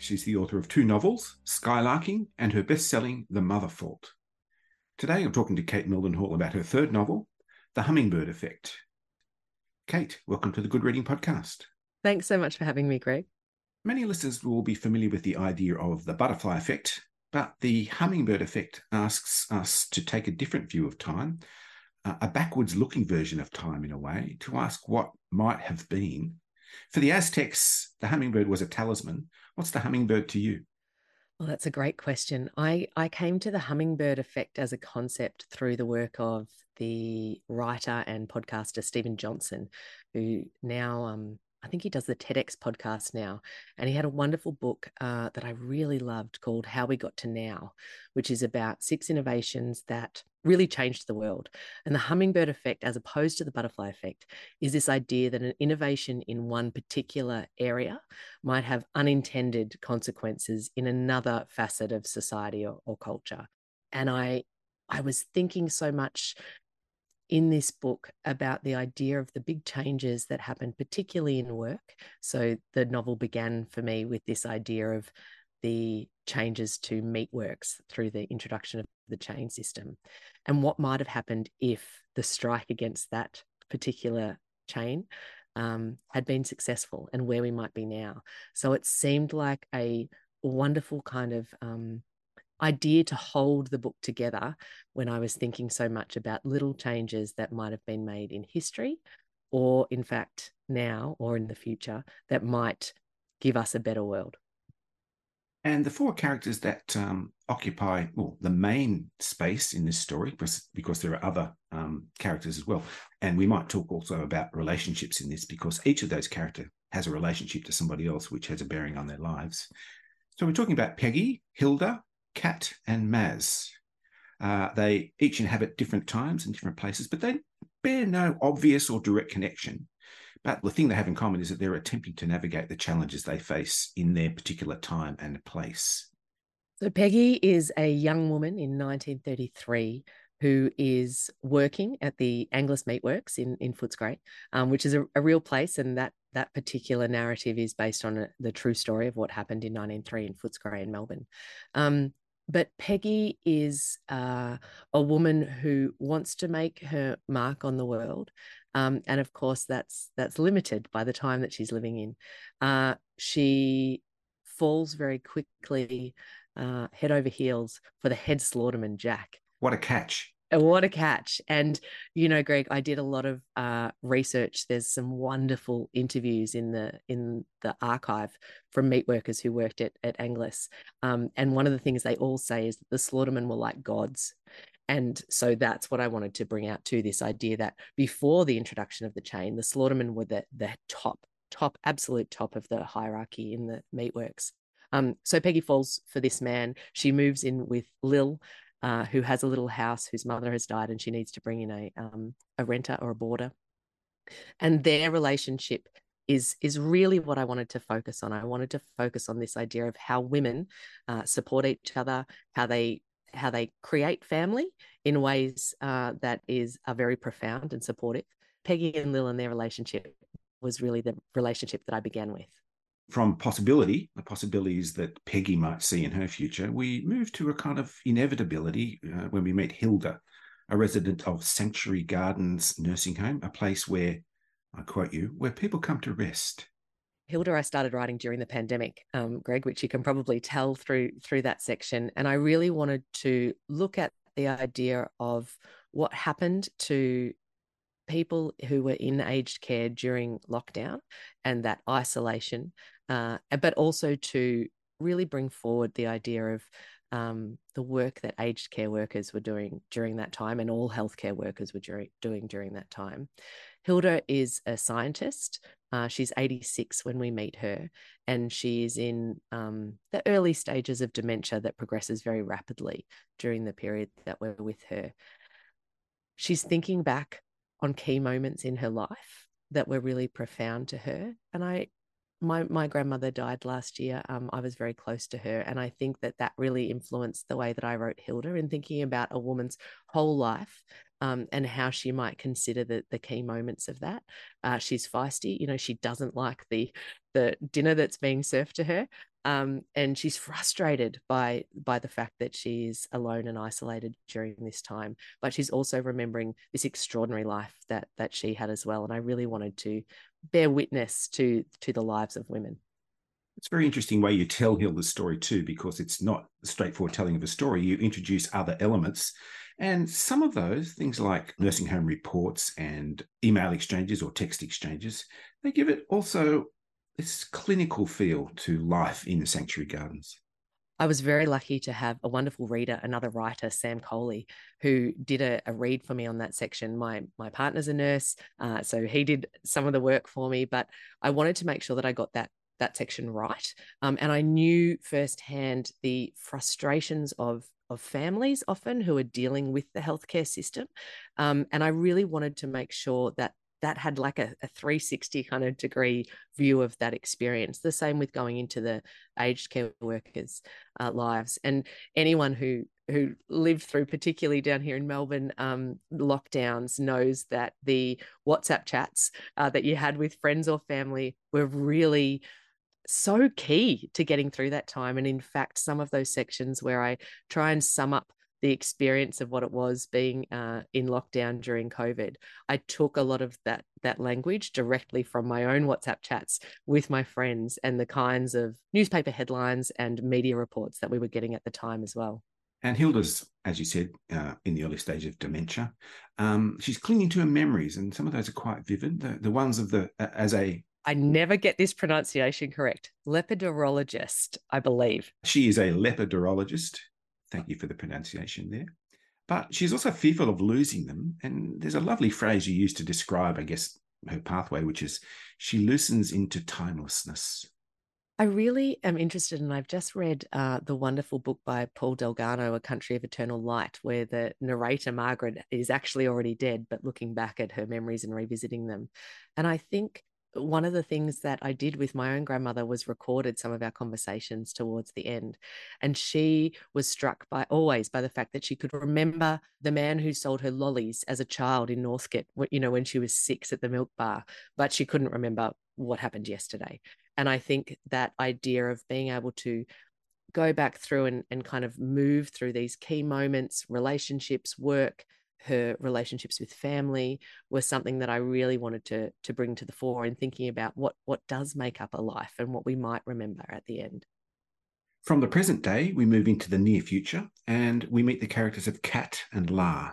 She's the author of two novels, Skylarking and her best selling The Mother Fault. Today I'm talking to Kate Mildenhall about her third novel, The Hummingbird Effect. Kate, welcome to the Good Reading Podcast. Thanks so much for having me, Greg. Many listeners will be familiar with the idea of the butterfly effect, but the hummingbird effect asks us to take a different view of time, a backwards looking version of time in a way, to ask what might have been for the Aztecs, the hummingbird was a talisman. What's the hummingbird to you? Well, that's a great question. I, I came to the hummingbird effect as a concept through the work of the writer and podcaster Steven Johnson, who now um, I think he does the TEDx podcast now. And he had a wonderful book uh, that I really loved called How We Got to Now, which is about six innovations that really changed the world. And the hummingbird effect, as opposed to the butterfly effect, is this idea that an innovation in one particular area might have unintended consequences in another facet of society or, or culture. And I I was thinking so much in this book about the idea of the big changes that happened, particularly in work. So the novel began for me with this idea of the changes to meatworks through the introduction of the chain system and what might have happened if the strike against that particular chain um, had been successful and where we might be now. So it seemed like a wonderful kind of um, idea to hold the book together when I was thinking so much about little changes that might have been made in history, or in fact, now or in the future, that might give us a better world. And the four characters that um, occupy well the main space in this story, because, there are other um, characters as well, and we might talk also about relationships in this, because each of those characters has a relationship to somebody else, which has a bearing on their lives. So we're talking about Peggy, Hilda, Kat and Maz. Uh, they each inhabit different times and different places, but they bear no obvious or direct connection. But the thing they have in common is that they're attempting to navigate the challenges they face in their particular time and place. So, Peggy is a young woman in 1933 who is working at the Angliss Meatworks in, in Footscray, um, which is a, a, real place. And that, that particular narrative is based on a, the true story of what happened in 1903 in Footscray in Melbourne. Um, but Peggy is uh, a woman who wants to make her mark on the world, um, and of course that's that's limited by the time that she's living in. Uh, she falls very quickly, uh, head over heels for the head slaughterman Jack. What a catch! What a catch. And you know greg i did a lot of uh, research. There's some wonderful interviews in the in the archive from meat workers who worked at, at Angliss um, and one of the things they all say is that the slaughtermen were like gods. And so that's what i wanted to bring out to this idea that before the introduction of the chain the slaughtermen were the, the top top absolute top of the hierarchy in the meatworks. Um, so Peggy falls for this man. She moves in with Lil, uh, who has a little house whose mother has died and she needs to bring in a um, a renter or a boarder and their relationship is is really what I wanted to focus on. I wanted to focus on this idea of how women uh, support each other, how they how they create family in ways uh, that is are very profound and supportive. Peggy and Lil and their relationship was really the relationship that I began with from possibility, the possibilities that Peggy might see in her future, we move to a kind of inevitability uh, when we meet Hilda, a resident of Sanctuary Gardens Nursing Home, a place where, I quote you, where people come to rest. Hilda, I started writing during the pandemic, um, Greg, which you can probably tell through through that section, and I really wanted to look at the idea of what happened to people who were in aged care during lockdown and that isolation, uh, but also to really bring forward the idea of um, the work that aged care workers were doing during that time and all healthcare workers were during, doing during that time. Hilda is a scientist. Uh, she's 86 when we meet her, and she is in um, the early stages of dementia that progresses very rapidly during the period that we're with her. She's thinking back on key moments in her life that were really profound to her. And I, my my grandmother died last year. Um, I was very close to her, and I think that that really influenced the way that I wrote Hilda in thinking about a woman's whole life um, and how she might consider the, the key moments of that. Uh, she's feisty, you know, she doesn't like the the dinner that's being served to her, um, and she's frustrated by by the fact that she's alone and isolated during this time. But she's also remembering this extraordinary life that that she had as well. And I really wanted to bear witness to to the lives of women. It's a very interesting way you tell Hilda's story too, because it's not a straightforward telling of a story. You introduce other elements and some of those, things like nursing home reports and email exchanges or text exchanges, they give it also this clinical feel to life in the sanctuary gardens. I was very lucky to have a wonderful reader, another writer, Sam Coley, who did a, a read for me on that section. My my partner's a nurse, uh, so he did some of the work for me, but I wanted to make sure that I got that that section right, um, and I knew firsthand the frustrations of of families often who are dealing with the healthcare system. Um, and I really wanted to make sure that that had like a, a 360 kind of degree view of that experience. The same with going into the aged care workers' uh, lives and anyone who who lived through, particularly down here in Melbourne, um, lockdowns, knows that the WhatsApp chats uh, that you had with friends or family were really so key to getting through that time. And in fact, some of those sections where I try and sum up the experience of what it was being uh, in lockdown during COVID, I took a lot of that that language directly from my own WhatsApp chats with my friends and the kinds of newspaper headlines and media reports that we were getting at the time as well. And Hilda's, as you said, uh, in the early stage of dementia. Um, she's clinging to her memories, and some of those are quite vivid. The, the ones of the uh, as a I never get this pronunciation correct. Lepidologist, I believe. She is a lepidologist. Thank you for the pronunciation there. But she's also fearful of losing them. And there's a lovely phrase you use to describe, I guess, her pathway, which is she loosens into timelessness. I really am interested, and I've just read uh, the wonderful book by Paul Delgado, A Country of Eternal Light, where the narrator, Margaret, is actually already dead, but looking back at her memories and revisiting them. And I think one of the things that I did with my own grandmother was recorded some of our conversations towards the end. And she was struck by always by the fact that she could remember the man who sold her lollies as a child in Northcote, you know, when she was six at the milk bar, but she couldn't remember what happened yesterday. And I think that idea of being able to go back through and, and kind of move through these key moments, relationships, work, her relationships with family were something that I really wanted to to bring to the fore in thinking about what what does make up a life and what we might remember at the end. From the present day, we move into the near future and we meet the characters of Kat and La.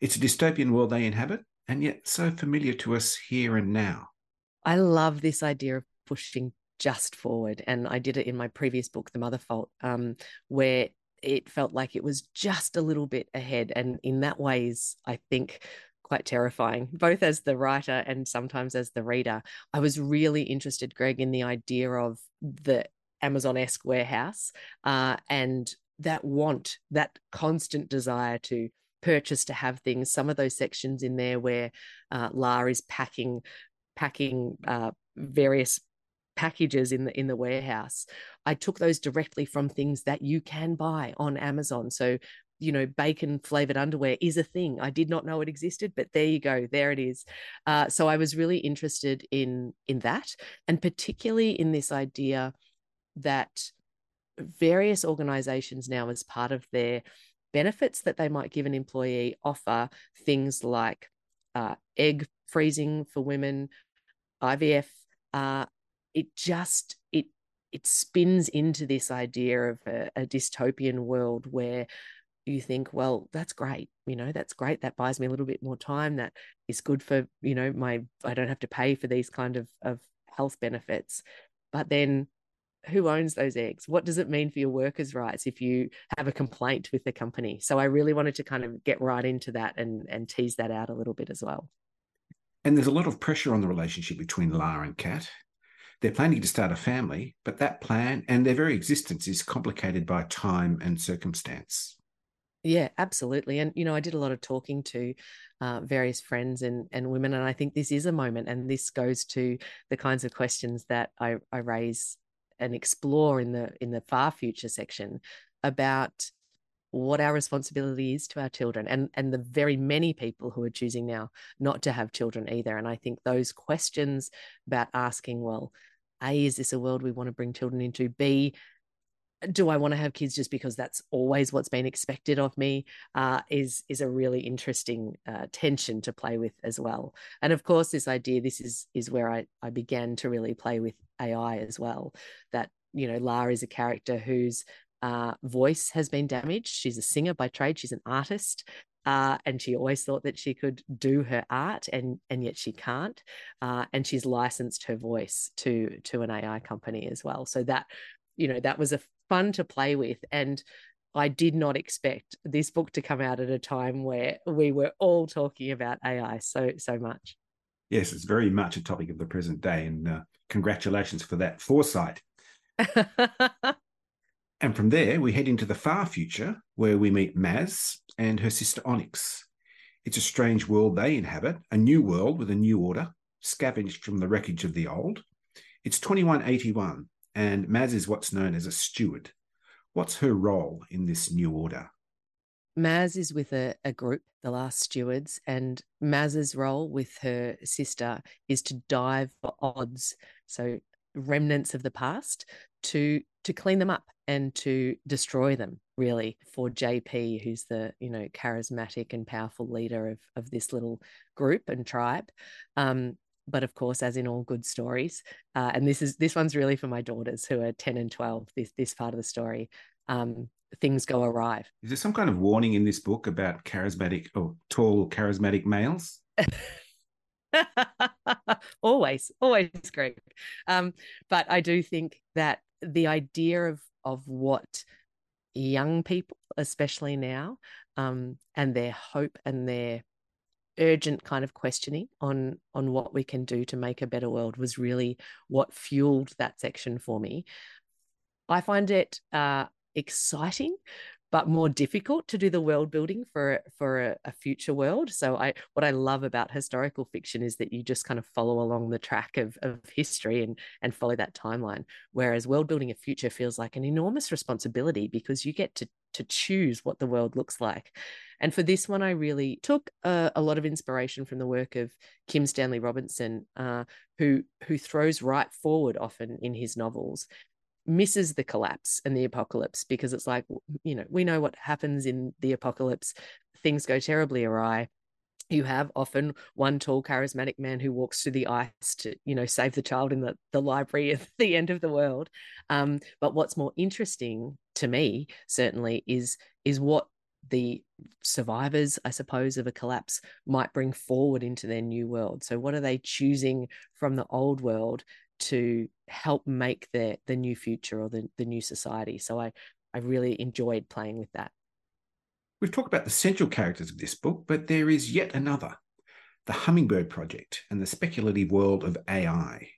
It's a dystopian world they inhabit, and yet so familiar to us here and now. I love this idea of pushing just forward. And I did it in my previous book, The Mother Fault, um, where it felt like it was just a little bit ahead. And in that way is, I think quite terrifying, both as the writer and sometimes as the reader. I was really interested, Greg, in the idea of the Amazon esque warehouse uh, and that want, that constant desire to purchase, to have things. Some of those sections in there where uh, La is packing, packing uh, various packages in the in the warehouse i took those directly from things that you can buy on amazon. So you know bacon flavored underwear is a thing. I did not know it existed but there you go there it is. Uh, so i was really interested in in that and particularly in this idea that various organizations now as part of their benefits that they might give an employee offer things like uh, egg freezing for women ivf uh, it just it it spins into this idea of a, a dystopian world where you think well that's great you know that's great that buys me a little bit more time that is good for you know my i don't have to pay for these kind of of health benefits. But then who owns those eggs? What does it mean for your workers rights if you have a complaint with the company? So i really wanted to kind of get right into that and and tease that out a little bit as well. And there's a lot of pressure on the relationship between La and Kat. They're planning to start a family, but that plan and their very existence is complicated by time and circumstance. Yeah, absolutely. And you know, I did a lot of talking to uh, various friends and and women, and I think this is a moment, and this goes to the kinds of questions that I, I raise and explore in the in the far future section about what our responsibility is to our children and and the very many people who are choosing now not to have children either and i think those questions about asking well a is this a world we want to bring children into b do I want to have kids just because that's always what's been expected of me? Uh, is is a really interesting uh, tension to play with as well. And of course, this idea this is is where I I began to really play with AI as well. That you know, Lara is a character whose uh, voice has been damaged. She's a singer by trade. She's an artist. Uh, and she always thought that she could do her art, and and yet she can't. Uh, and she's licensed her voice to to an AI company as well. So that you know that was a fun to play with, and I did not expect this book to come out at a time where we were all talking about AI so so much. Yes, it's very much a topic of the present day, and uh, congratulations for that foresight. And from there, we head into the far future where we meet Maz and her sister Onyx. It's a strange world they inhabit, a new world with a new order, scavenged from the wreckage of the old. It's 2181, and Maz is what's known as a steward. What's her role in this new order? Maz is with a, a group, the last stewards, and Maz's role with her sister is to dive for odds, so remnants of the past, to to clean them up and to destroy them really for JP who's the you know charismatic and powerful leader of of this little group and tribe. Um, but of course as in all good stories uh, and this is this one's really for my daughters who are 10 and 12 this this part of the story um, things go awry. Is there some kind of warning in this book about charismatic or tall charismatic males always always great um, but i do think that the idea of of what young people, especially now, um, and their hope and their urgent kind of questioning on on what we can do to make a better world was really what fueled that section for me. I find it uh, exciting but more difficult to do the world building for for a, a, future world. So I what I love about historical fiction is that you just kind of follow along the track of, of history and and follow that timeline. Whereas world building a future feels like an enormous responsibility because you get to to choose what the world looks like. And for this one, I really took a, a lot of inspiration from the work of Kim Stanley Robinson, uh, who who throws right forward often in his novels misses the collapse and the apocalypse because it's like you know we know what happens in the apocalypse. Things go terribly awry. You have often one tall charismatic man who walks through the ice to you know save the child in the, the library at the end of the world. Um, but what's more interesting to me certainly is is what the survivors i suppose of a collapse might bring forward into their new world. So what are they choosing from the old world to help make the the new future or the, the new society. So I I really enjoyed playing with that. We've talked about the central characters of this book, but there is yet another, the Hummingbird Project and the speculative world of AI.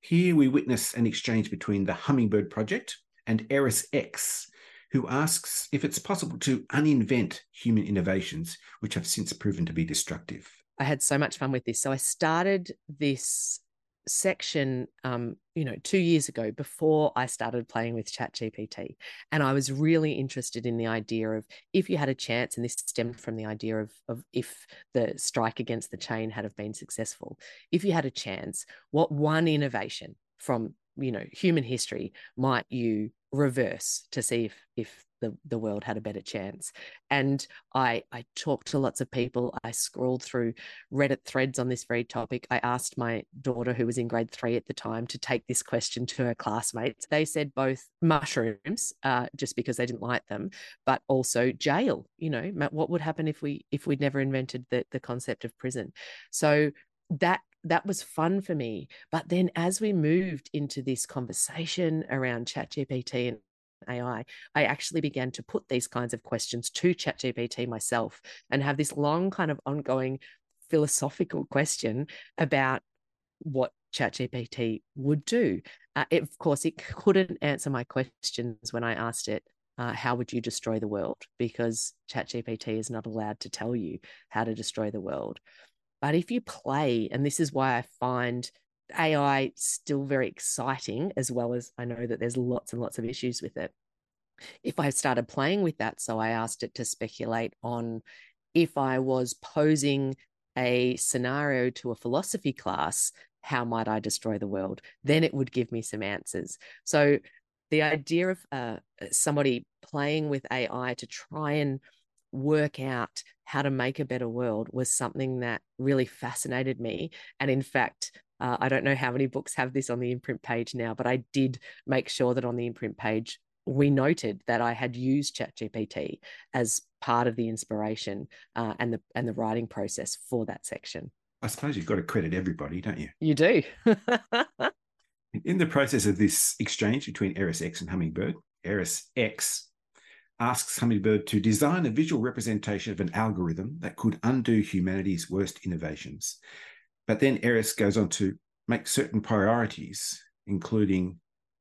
Here we witness an exchange between the Hummingbird Project and Eris X, who asks if it's possible to uninvent human innovations which have since proven to be destructive. I had so much fun with this. So I started this section um, you know two years ago before i started playing with chat gpt and i was really interested in the idea of if you had a chance and this stemmed from the idea of, of if the strike against the chain had have been successful if you had a chance what one innovation from you know human history might you reverse to see if if the, the world had a better chance. And I I talked to lots of people. I scrolled through Reddit threads on this very topic. I asked my daughter, who was in grade three at the time, to take this question to her classmates. They said both mushrooms, uh, just because they didn't like them, but also jail. You know, what would happen if we if we'd never invented the the concept of prison? So that that was fun for me. But then as we moved into this conversation around ChatGPT and AI, I actually began to put these kinds of questions to ChatGPT myself and have this long kind of ongoing philosophical question about what ChatGPT would do. Uh, it, of course, it couldn't answer my questions when I asked it, uh, How would you destroy the world? Because ChatGPT is not allowed to tell you how to destroy the world. But if you play, and this is why I find AI still very exciting, as well as I know that there's lots and lots of issues with it. If I started playing with that, so I asked it to speculate on if I was posing a scenario to a philosophy class, how might I destroy the world? Then it would give me some answers. So the idea of uh, somebody playing with AI to try and work out how to make a better world was something that really fascinated me. And in fact, uh, I don't know how many books have this on the imprint page now, but I did make sure that on the imprint page, we noted that I had used ChatGPT as part of the inspiration uh, and the and the writing process for that section. I suppose you've got to credit everybody, don't you? You do. In the process of this exchange between Eris X and Hummingbird, Eris X asks Hummingbird to design a visual representation of an algorithm that could undo humanity's worst innovations. But then Eris goes on to make certain priorities, including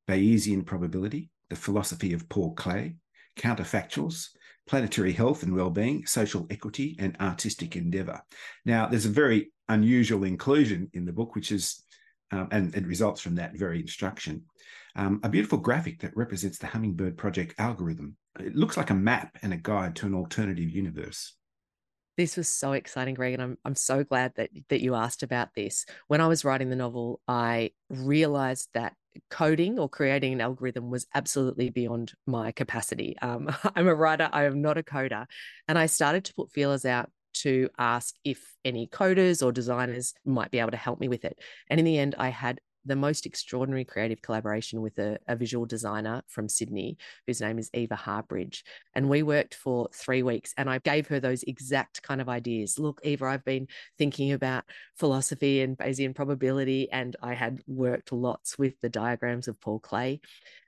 Bayesian probability, the philosophy of Paul Klee, counterfactuals, planetary health and well-being, social equity, and artistic endeavour. Now, there's a very unusual inclusion in the book, which is, um, and it results from that very instruction, um, a beautiful graphic that represents the Hummingbird Project algorithm. It looks like a map and a guide to an alternative universe. This was so exciting, Greg, and I'm I'm so glad that that you asked about this. When I was writing the novel, I realized that coding or creating an algorithm was absolutely beyond my capacity. Um, I'm a writer, I am not a coder, and I started to put feelers out to ask if any coders or designers might be able to help me with it. And in the end, I had the most extraordinary creative collaboration with a, a, visual designer from Sydney, whose name is Eva Harbridge. And we worked for three weeks and I gave her those exact kind of ideas. Look, Eva, I've been thinking about philosophy and Bayesian probability, and I had worked lots with the diagrams of Paul Klee.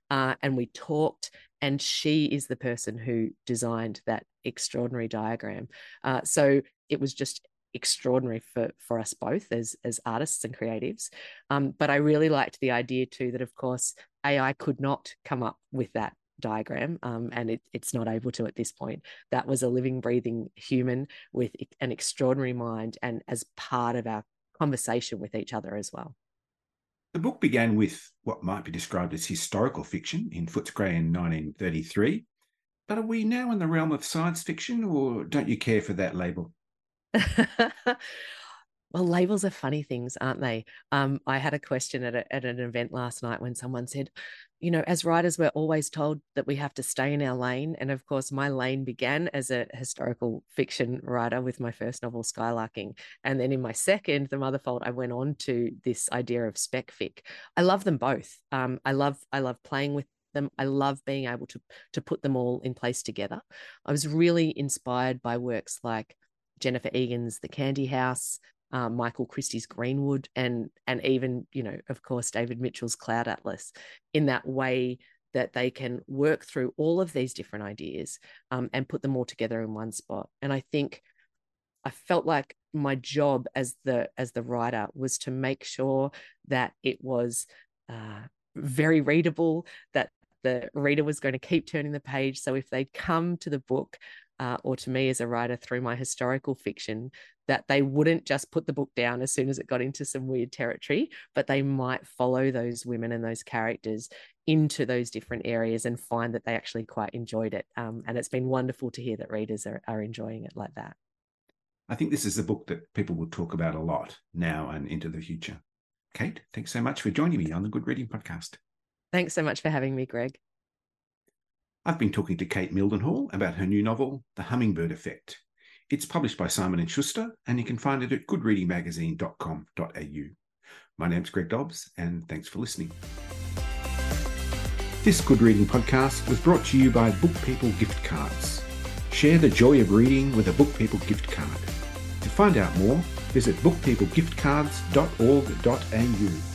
Uh, and we talked, and she is the person who designed that extraordinary diagram. Uh, so it was just extraordinary for for us both as as artists and creatives. Um, but i really liked the idea too that of course ai could not come up with that diagram um, and it, it's not able to at this point. That was a living breathing human with an extraordinary mind and as part of our conversation with each other as well. The book began with what might be described as historical fiction in Footscray in 1933 but are we now in the realm of science fiction or don't you care for that label well, labels are funny things, aren't they? Um, I had a question at, a, at an event last night when someone said, you know, as writers, we're always told that we have to stay in our lane. And of course, my lane began as a historical fiction writer with my first novel, Skylarking. And then in my second, The Mother Fault, I went on to this idea of spec fic. I love them both. Um, I love I love playing with them. I love being able to to put them all in place together. I was really inspired by works like Jennifer Egan's The Candy House, um, Michael Christie's Greenwood, and and even you know of course David Mitchell's Cloud Atlas, in that way that they can work through all of these different ideas um, and put them all together in one spot. And I think I felt like my job as the as the writer was to make sure that it was uh, very readable, that the reader was going to keep turning the page. So if they'd come to the book uh, or to me as a writer through my historical fiction that they wouldn't just put the book down as soon as it got into some weird territory, but they might follow those women and those characters into those different areas and find that they actually quite enjoyed it. Um, and it's been wonderful to hear that readers are, are enjoying it like that. I think this is a book that people will talk about a lot now and into the future. Kate, thanks so much for joining me on the Good Reading Podcast. Thanks so much for having me, Greg. I've been talking to Kate Mildenhall about her new novel, The Hummingbird Effect. It's published by Simon & Schuster, and you can find it at goodreadingmagazine.com.au. My name's Greg Dobbs, and thanks for listening. This Good Reading podcast was brought to you by Book People Gift Cards. Share the joy of reading with a Book People gift card. To find out more, visit bookpeoplegiftcards.org.au.